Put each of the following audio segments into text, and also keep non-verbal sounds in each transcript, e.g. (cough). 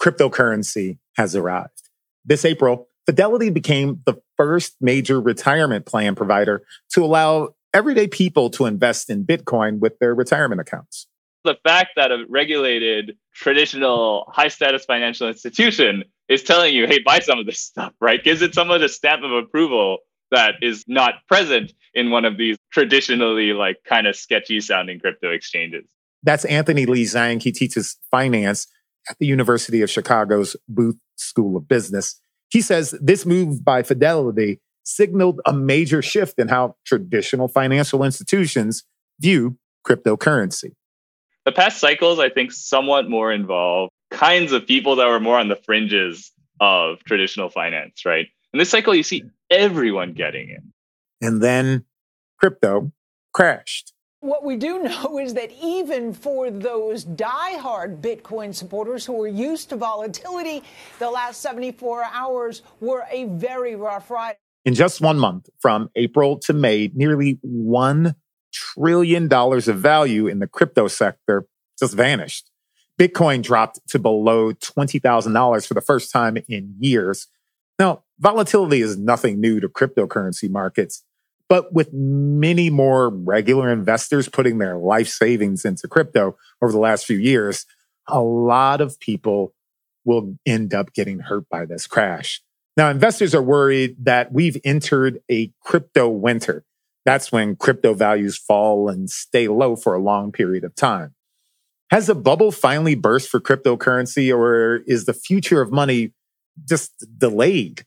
Cryptocurrency has arrived. This April, Fidelity became the first major retirement plan provider to allow everyday people to invest in Bitcoin with their retirement accounts. The fact that a regulated, traditional, high status financial institution is telling you, hey, buy some of this stuff, right? Gives it some of the stamp of approval that is not present in one of these traditionally like kind of sketchy sounding crypto exchanges. That's Anthony Lee Zhang. He teaches finance at the University of Chicago's Booth School of Business. He says this move by Fidelity signaled a major shift in how traditional financial institutions view cryptocurrency. The past cycles, I think, somewhat more involve kinds of people that were more on the fringes of traditional finance, right? In this cycle, you see everyone getting in. And then crypto crashed. What we do (laughs) know is that even for those die-hard Bitcoin supporters who are used to volatility, the last 74 hours were a very rough ride. In just one month, from April to May, nearly $1 trillion of value in the crypto sector just vanished. Bitcoin dropped to below $20,000 for the first time in years. Now, volatility is nothing new to cryptocurrency markets. But with many more regular investors putting their life savings into crypto over the last few years, a lot of people will end up getting hurt by this crash. Now, investors are worried that we've entered a crypto winter. That's when crypto values fall and stay low for a long period of time. Has a bubble finally burst for cryptocurrency, or is the future of money just delayed?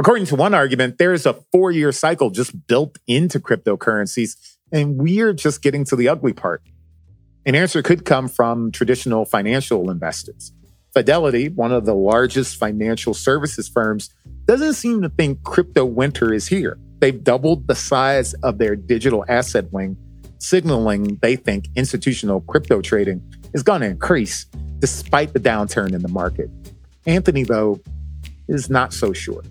According to one argument, there's a four year cycle just built into cryptocurrencies, and we're just getting to the ugly part. An answer could come from traditional financial investors. Fidelity, one of the largest financial services firms, doesn't seem to think crypto winter is here. They've doubled the size of their digital asset wing, signaling they think institutional crypto trading is going to increase despite the downturn in the market. Anthony, though, is not so sure.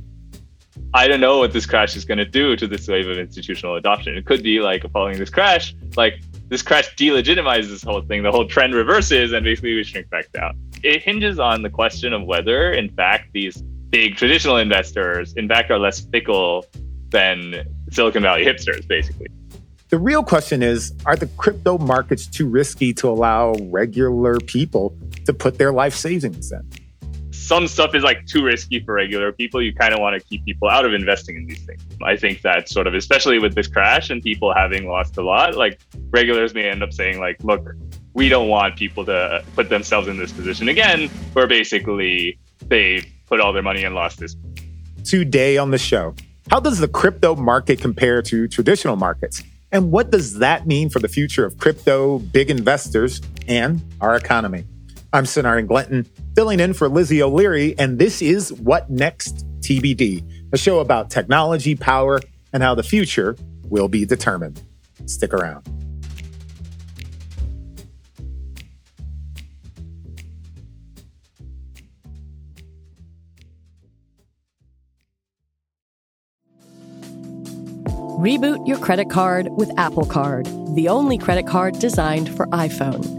I don't know what this crash is going to do to this wave of institutional adoption. It could be like following this crash, like this crash delegitimizes this whole thing, the whole trend reverses, and basically we shrink back down. It hinges on the question of whether, in fact, these big traditional investors, in fact, are less fickle than Silicon Valley hipsters, basically. The real question is Are the crypto markets too risky to allow regular people to put their life savings in? Some stuff is like too risky for regular people. You kind of want to keep people out of investing in these things. I think that sort of, especially with this crash and people having lost a lot, like regulars may end up saying, like, look, we don't want people to put themselves in this position again, where basically they put all their money and lost this. Today on the show, how does the crypto market compare to traditional markets? And what does that mean for the future of crypto, big investors, and our economy? I'm Sonari Glinton, filling in for Lizzie O'Leary, and this is What Next TBD, a show about technology, power, and how the future will be determined. Stick around. Reboot your credit card with Apple Card, the only credit card designed for iPhone.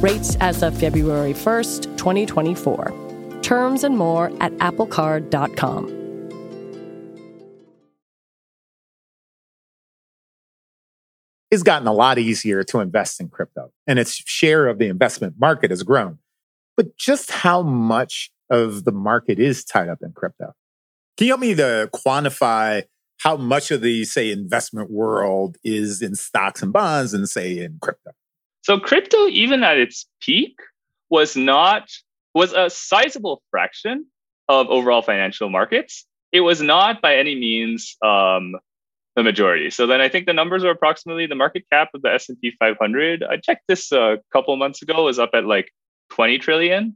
Rates as of February 1st, 2024. Terms and more at applecard.com. It's gotten a lot easier to invest in crypto, and its share of the investment market has grown. But just how much of the market is tied up in crypto? Can you help me to quantify how much of the, say, investment world is in stocks and bonds and, say, in crypto? So, crypto, even at its peak, was not was a sizable fraction of overall financial markets. It was not by any means um, the majority. So then I think the numbers are approximately the market cap of the S&P 500. I checked this a couple months ago was up at like 20 trillion.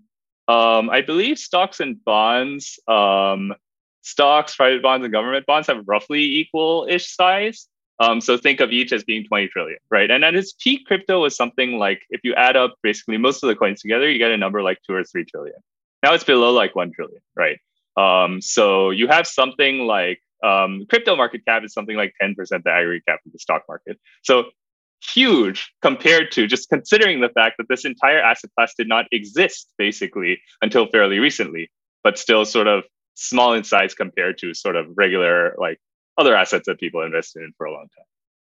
Um, I believe stocks and bonds, um, stocks, private bonds, and government bonds have roughly equal-ish size. Um, so think of each as being 20 trillion, right? And at its peak, crypto was something like if you add up basically most of the coins together, you get a number like two or three trillion. Now it's below like one trillion, right? Um, so you have something like um, crypto market cap is something like 10% the aggregate cap of the stock market. So huge compared to just considering the fact that this entire asset class did not exist basically until fairly recently, but still sort of small in size compared to sort of regular like other assets that people invested in for a long time.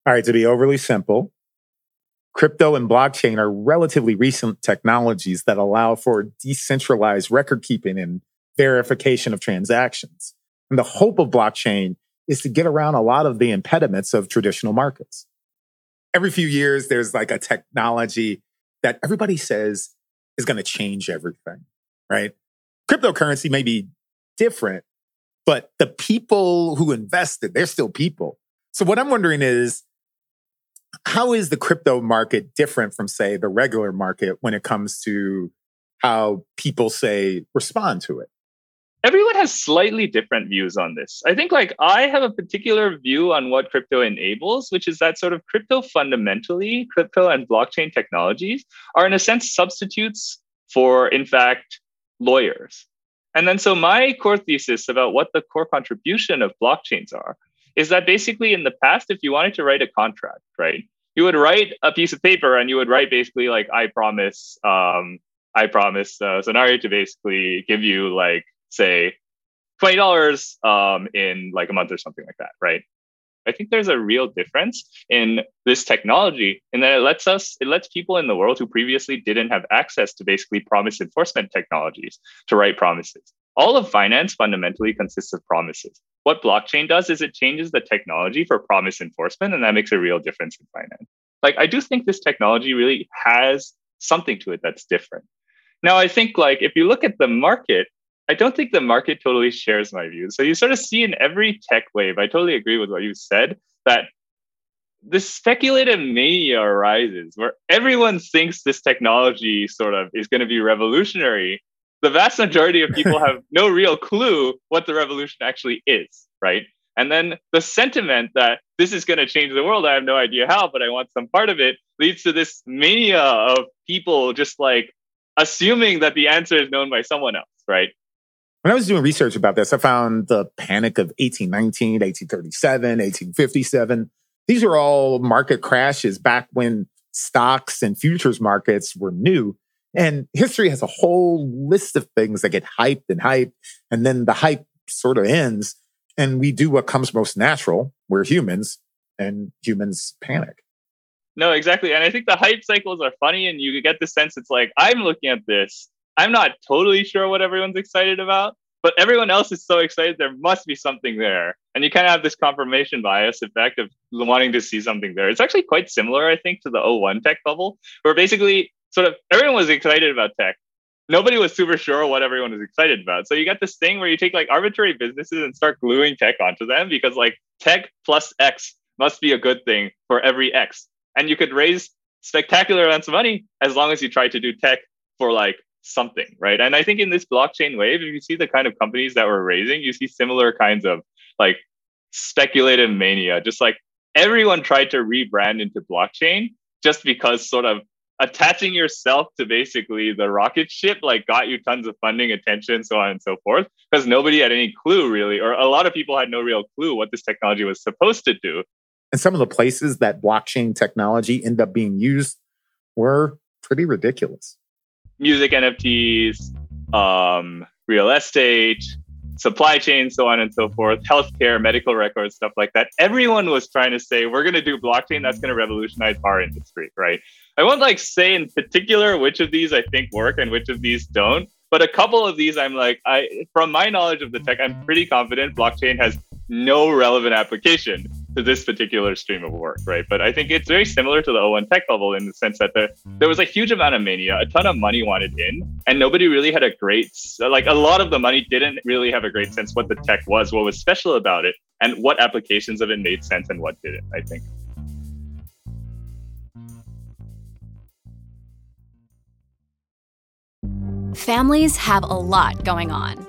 All right, to be overly simple, crypto and blockchain are relatively recent technologies that allow for decentralized record keeping and verification of transactions. And the hope of blockchain is to get around a lot of the impediments of traditional markets. Every few years, there's like a technology that everybody says is going to change everything, right? Cryptocurrency may be different, but the people who invested, they're still people. So what I'm wondering is, how is the crypto market different from, say, the regular market when it comes to how people say respond to it? everyone has slightly different views on this. I think like I have a particular view on what crypto enables, which is that sort of crypto fundamentally, crypto and blockchain technologies are in a sense substitutes for, in fact, lawyers. And then so my core thesis about what the core contribution of blockchains are is that basically in the past, if you wanted to write a contract, right, you would write a piece of paper and you would write basically like, I promise, um, I promise uh, Sonario to basically give you like say twenty dollars um, in like a month or something like that, right? I think there's a real difference in this technology in that it lets us, it lets people in the world who previously didn't have access to basically promise enforcement technologies to write promises. All of finance fundamentally consists of promises. What blockchain does is it changes the technology for promise enforcement, and that makes a real difference in finance. Like, I do think this technology really has something to it that's different. Now, I think like if you look at the market, I don't think the market totally shares my views. So you sort of see in every tech wave, I totally agree with what you said, that this speculative mania arises where everyone thinks this technology sort of is going to be revolutionary. The vast majority of people (laughs) have no real clue what the revolution actually is, right? And then the sentiment that this is going to change the world, I have no idea how, but I want some part of it, leads to this mania of people just like assuming that the answer is known by someone else, right? When I was doing research about this, I found the panic of 1819, 1837, 1857. These are all market crashes back when stocks and futures markets were new. And history has a whole list of things that get hyped and hyped. And then the hype sort of ends. And we do what comes most natural. We're humans and humans panic. No, exactly. And I think the hype cycles are funny. And you get the sense it's like, I'm looking at this I'm not totally sure what everyone's excited about, but everyone else is so excited. There must be something there. And you kind of have this confirmation bias effect of wanting to see something there. It's actually quite similar, I think, to the 01 tech bubble, where basically sort of everyone was excited about tech. Nobody was super sure what everyone was excited about. So you got this thing where you take like arbitrary businesses and start gluing tech onto them because like tech plus X must be a good thing for every X. And you could raise spectacular amounts of money as long as you try to do tech for like something, right? And I think in this blockchain wave, if you see the kind of companies that we're raising, you see similar kinds of like speculative mania. Just like everyone tried to rebrand into blockchain just because sort of attaching yourself to basically the rocket ship like got you tons of funding attention so on and so forth because nobody had any clue really or a lot of people had no real clue what this technology was supposed to do and some of the places that blockchain technology end up being used were pretty ridiculous music NFTs, um, real estate, supply chain, so on and so forth, healthcare, medical records, stuff like that. Everyone was trying to say, we're going to do blockchain that's going to revolutionize our industry, right? I won't like say in particular which of these I think work and which of these don't, but a couple of these I'm like, I from my knowledge of the tech, I'm pretty confident blockchain has no relevant application to this particular stream of work, right? But I think it's very similar to the 01 tech bubble in the sense that there, there was a huge amount of mania, a ton of money wanted in, and nobody really had a great, like a lot of the money didn't really have a great sense what the tech was, what was special about it, and what applications of it made sense and what didn't, I think. Families have a lot going on.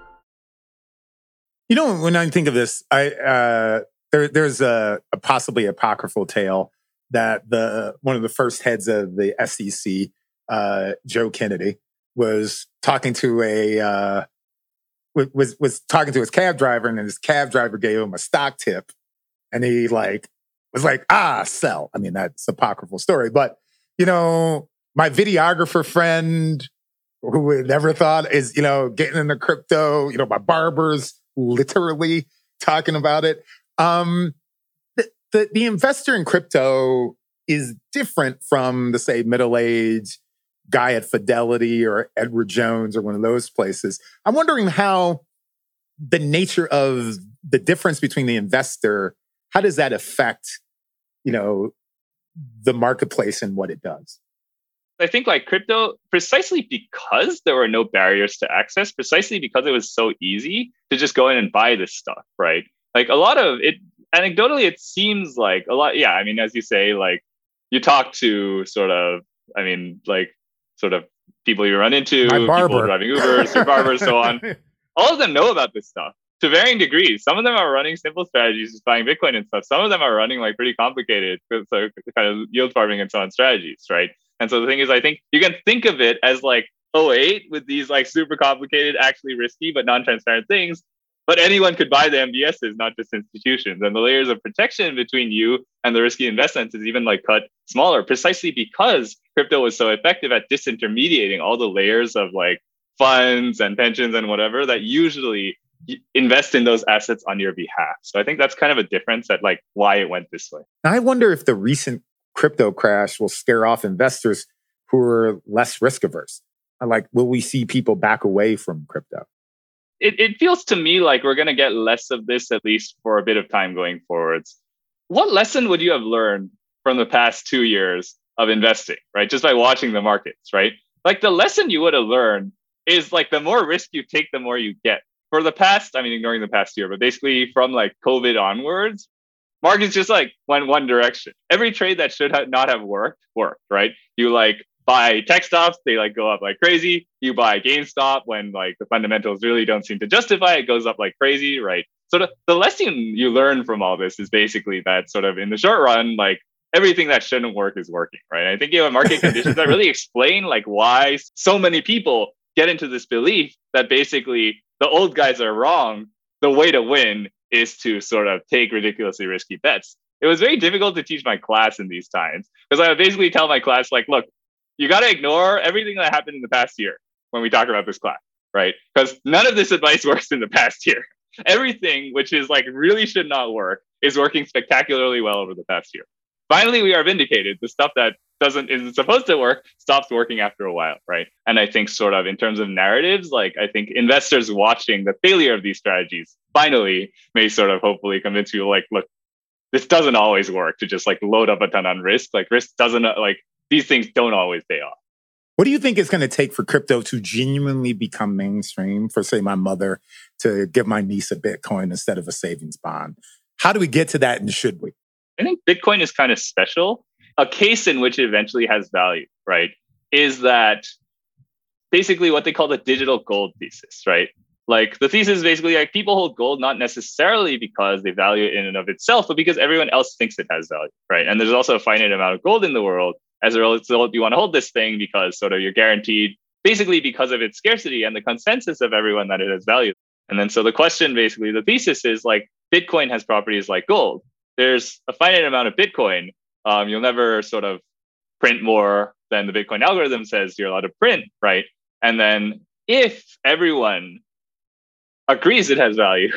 You know, when I think of this, I uh, there, there's a, a, possibly apocryphal tale that the one of the first heads of the SEC, uh, Joe Kennedy, was talking to a uh, was was talking to his cab driver, and his cab driver gave him a stock tip, and he like was like, ah, sell. I mean, that's apocryphal story, but you know, my videographer friend who would never thought is you know getting into crypto. You know, my barbers literally talking about it. Um, the, the, the investor in crypto is different from the say middle aged guy at Fidelity or Edward Jones or one of those places. I'm wondering how the nature of the difference between the investor, how does that affect, you know, the marketplace and what it does? I think like crypto, precisely because there were no barriers to access, precisely because it was so easy to just go in and buy this stuff, right? Like a lot of it, anecdotally, it seems like a lot. Yeah, I mean, as you say, like you talk to sort of, I mean, like sort of people you run into, people driving Ubers, your barbers, so on. (laughs) All of them know about this stuff to varying degrees. Some of them are running simple strategies, just buying Bitcoin and stuff. Some of them are running like pretty complicated, so kind of yield farming and so on strategies, right? And so the thing is, I think you can think of it as like 08 with these like super complicated, actually risky but non-transparent things. But anyone could buy the MBSs, not just institutions. And the layers of protection between you and the risky investments is even like cut smaller, precisely because crypto was so effective at disintermediating all the layers of like funds and pensions and whatever that usually invest in those assets on your behalf. So I think that's kind of a difference at like why it went this way. I wonder if the recent crypto crash will scare off investors who are less risk averse? Like, will we see people back away from crypto? It, it feels to me like we're going to get less of this, at least for a bit of time going forwards. What lesson would you have learned from the past two years of investing, right? Just by watching the markets, right? Like the lesson you would have learned is like the more risk you take, the more you get. For the past, I mean, ignoring the past year, but basically from like COVID onwards, markets just like went one direction. Every trade that should have not have worked worked, right? You like buy tech stocks, they like go up like crazy. You buy GameStop when like the fundamentals really don't seem to justify it, goes up like crazy, right? So the, the lesson you learn from all this is basically that sort of in the short run, like everything that shouldn't work is working, right? I think you have market conditions that really (laughs) explain like why so many people get into this belief that basically the old guys are wrong. The way to win is to sort of take ridiculously risky bets. It was very difficult to teach my class in these times because I would basically tell my class, like, look, you got to ignore everything that happened in the past year when we talk about this class, right? Because none of this advice (laughs) works in the past year. Everything which is like really should not work is working spectacularly well over the past year. Finally, we are vindicated. The stuff that doesn't isn't supposed to work stops working after a while right and i think sort of in terms of narratives like i think investors watching the failure of these strategies finally may sort of hopefully convince people like look this doesn't always work to just like load up a ton on risk. Like risk doesn't like these things don't always pay off. What do you think it's going to take for crypto to genuinely become mainstream? For say my mother to give my niece a Bitcoin instead of a savings bond. How do we get to that, and should we? I think Bitcoin is kind of special. A case in which it eventually has value, right, is that basically what they call the digital gold thesis, right? Like the thesis is basically like people hold gold not necessarily because they value it in and of itself, but because everyone else thinks it has value, right? And there's also a finite amount of gold in the world. As a result, you want to hold this thing because sort of you're guaranteed, basically because of its scarcity and the consensus of everyone that it has value. And then so the question, basically, the thesis is like Bitcoin has properties like gold. There's a finite amount of Bitcoin. Um, you'll never sort of print more than the Bitcoin algorithm says you're allowed to print, right? And then if everyone agrees it has value,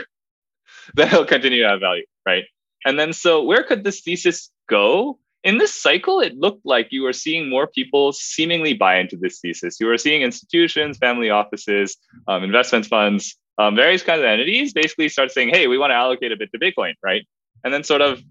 (laughs) then it'll continue to have value, right? And then so where could this thesis go? In this cycle, it looked like you were seeing more people seemingly buy into this thesis. You were seeing institutions, family offices, um, investment funds, um, various kinds of entities basically start saying, hey, we want to allocate a bit to Bitcoin, right? And then sort of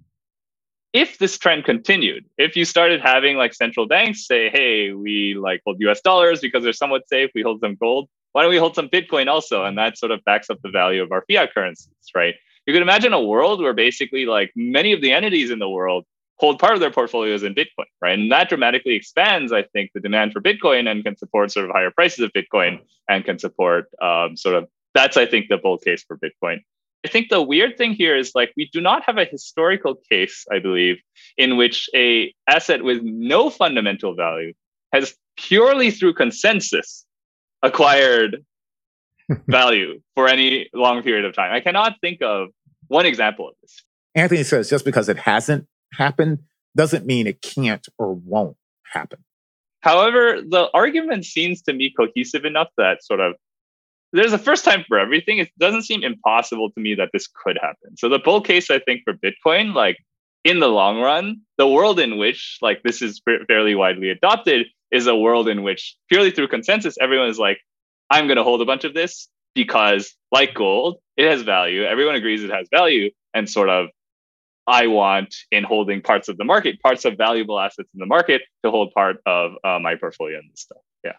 if this trend continued, if you started having like central banks say, hey, we like hold US dollars because they're somewhat safe, we hold some gold, why don't we hold some Bitcoin also? And that sort of backs up the value of our fiat currencies, right? You could imagine a world where basically like many of the entities in the world hold part of their portfolios in Bitcoin, right? And that dramatically expands, I think, the demand for Bitcoin and can support sort of higher prices of Bitcoin and can support um, sort of that's, I think, the bull case for Bitcoin. I think the weird thing here is like we do not have a historical case, I believe, in which a asset with no fundamental value has purely through consensus acquired (laughs) value for any long period of time. I cannot think of one example of this. Anthony says just because it hasn't happened doesn't mean it can't or won't happen. However, the argument seems to me cohesive enough that sort of there's a first time for everything. It doesn't seem impossible to me that this could happen. So the bull case, I think, for Bitcoin, like in the long run, the world in which like this is fairly widely adopted is a world in which purely through consensus, everyone is like, I'm going to hold a bunch of this because, like gold, it has value. Everyone agrees it has value, and sort of, I want in holding parts of the market, parts of valuable assets in the market, to hold part of uh, my portfolio and stuff. Yeah.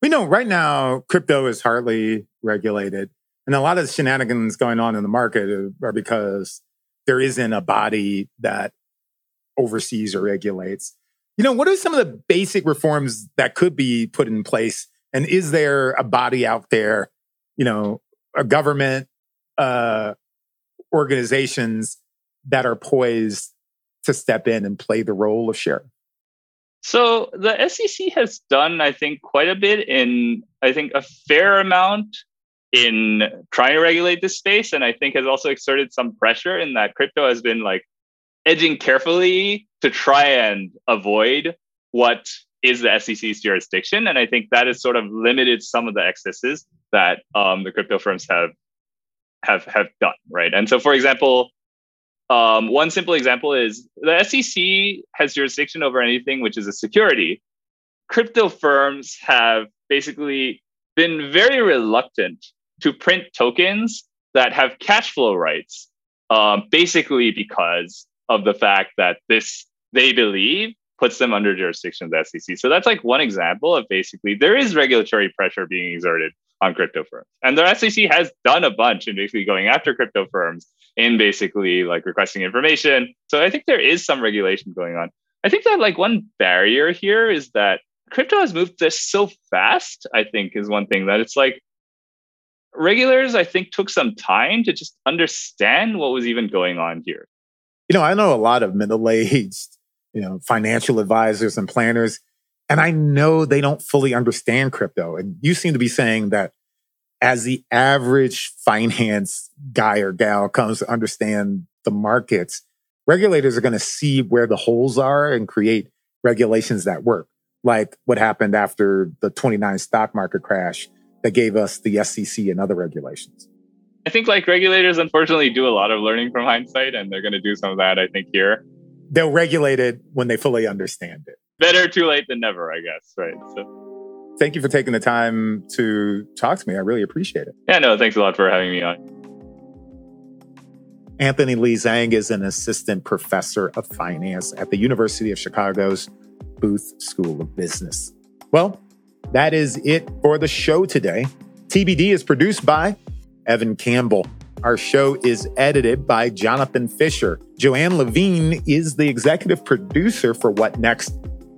We know right now crypto is hardly regulated. And a lot of the shenanigans going on in the market are because there isn't a body that oversees or regulates. You know, what are some of the basic reforms that could be put in place? And is there a body out there, you know, a government, uh, organizations that are poised to step in and play the role of sheriff? So the SEC has done, I think, quite a bit in, I think, a fair amount in trying to regulate this space. And I think has also exerted some pressure in that crypto has been like edging carefully to try and avoid what is the SEC's jurisdiction. And I think that has sort of limited some of the excesses that um, the crypto firms have have have done, right? And so, for example, um, one simple example is the SEC has jurisdiction over anything which is a security. Crypto firms have basically been very reluctant to print tokens that have cash flow rights, um, basically because of the fact that this, they believe, puts them under jurisdiction of the SEC. So that's like one example of basically there is regulatory pressure being exerted on crypto firms. And the SEC has done a bunch in basically going after crypto firms in basically like requesting information. So I think there is some regulation going on. I think that like one barrier here is that crypto has moved this so fast, I think is one thing that it's like regulators, I think, took some time to just understand what was even going on here. You know, I know a lot of middle aged, you know, financial advisors and planners, and I know they don't fully understand crypto. And you seem to be saying that as the average finance guy or gal comes to understand the markets, regulators are going to see where the holes are and create regulations that work, like what happened after the 29 stock market crash that gave us the SEC and other regulations. I think like regulators unfortunately do a lot of learning from hindsight and they're going to do some of that I think here. They'll regulate it when they fully understand it. Better too late than never, I guess, right? So thank you for taking the time to talk to me. I really appreciate it. Yeah, no, thanks a lot for having me on. Anthony Lee Zhang is an assistant professor of finance at the University of Chicago's Booth School of Business. Well, that is it for the show today. TBD is produced by Evan Campbell. Our show is edited by Jonathan Fisher. Joanne Levine is the executive producer for What Next.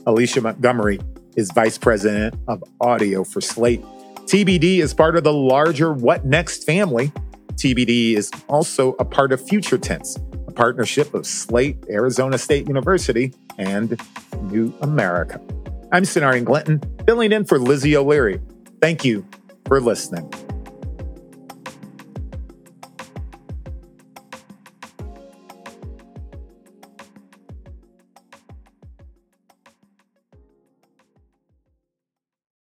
Alicia Montgomery is vice president of audio for Slate. TBD is part of the larger What Next family. TBD is also a part of Future Tense, a partnership of Slate, Arizona State University, and New America. I'm Sonarian Glinton, filling in for Lizzie O'Leary. Thank you for listening.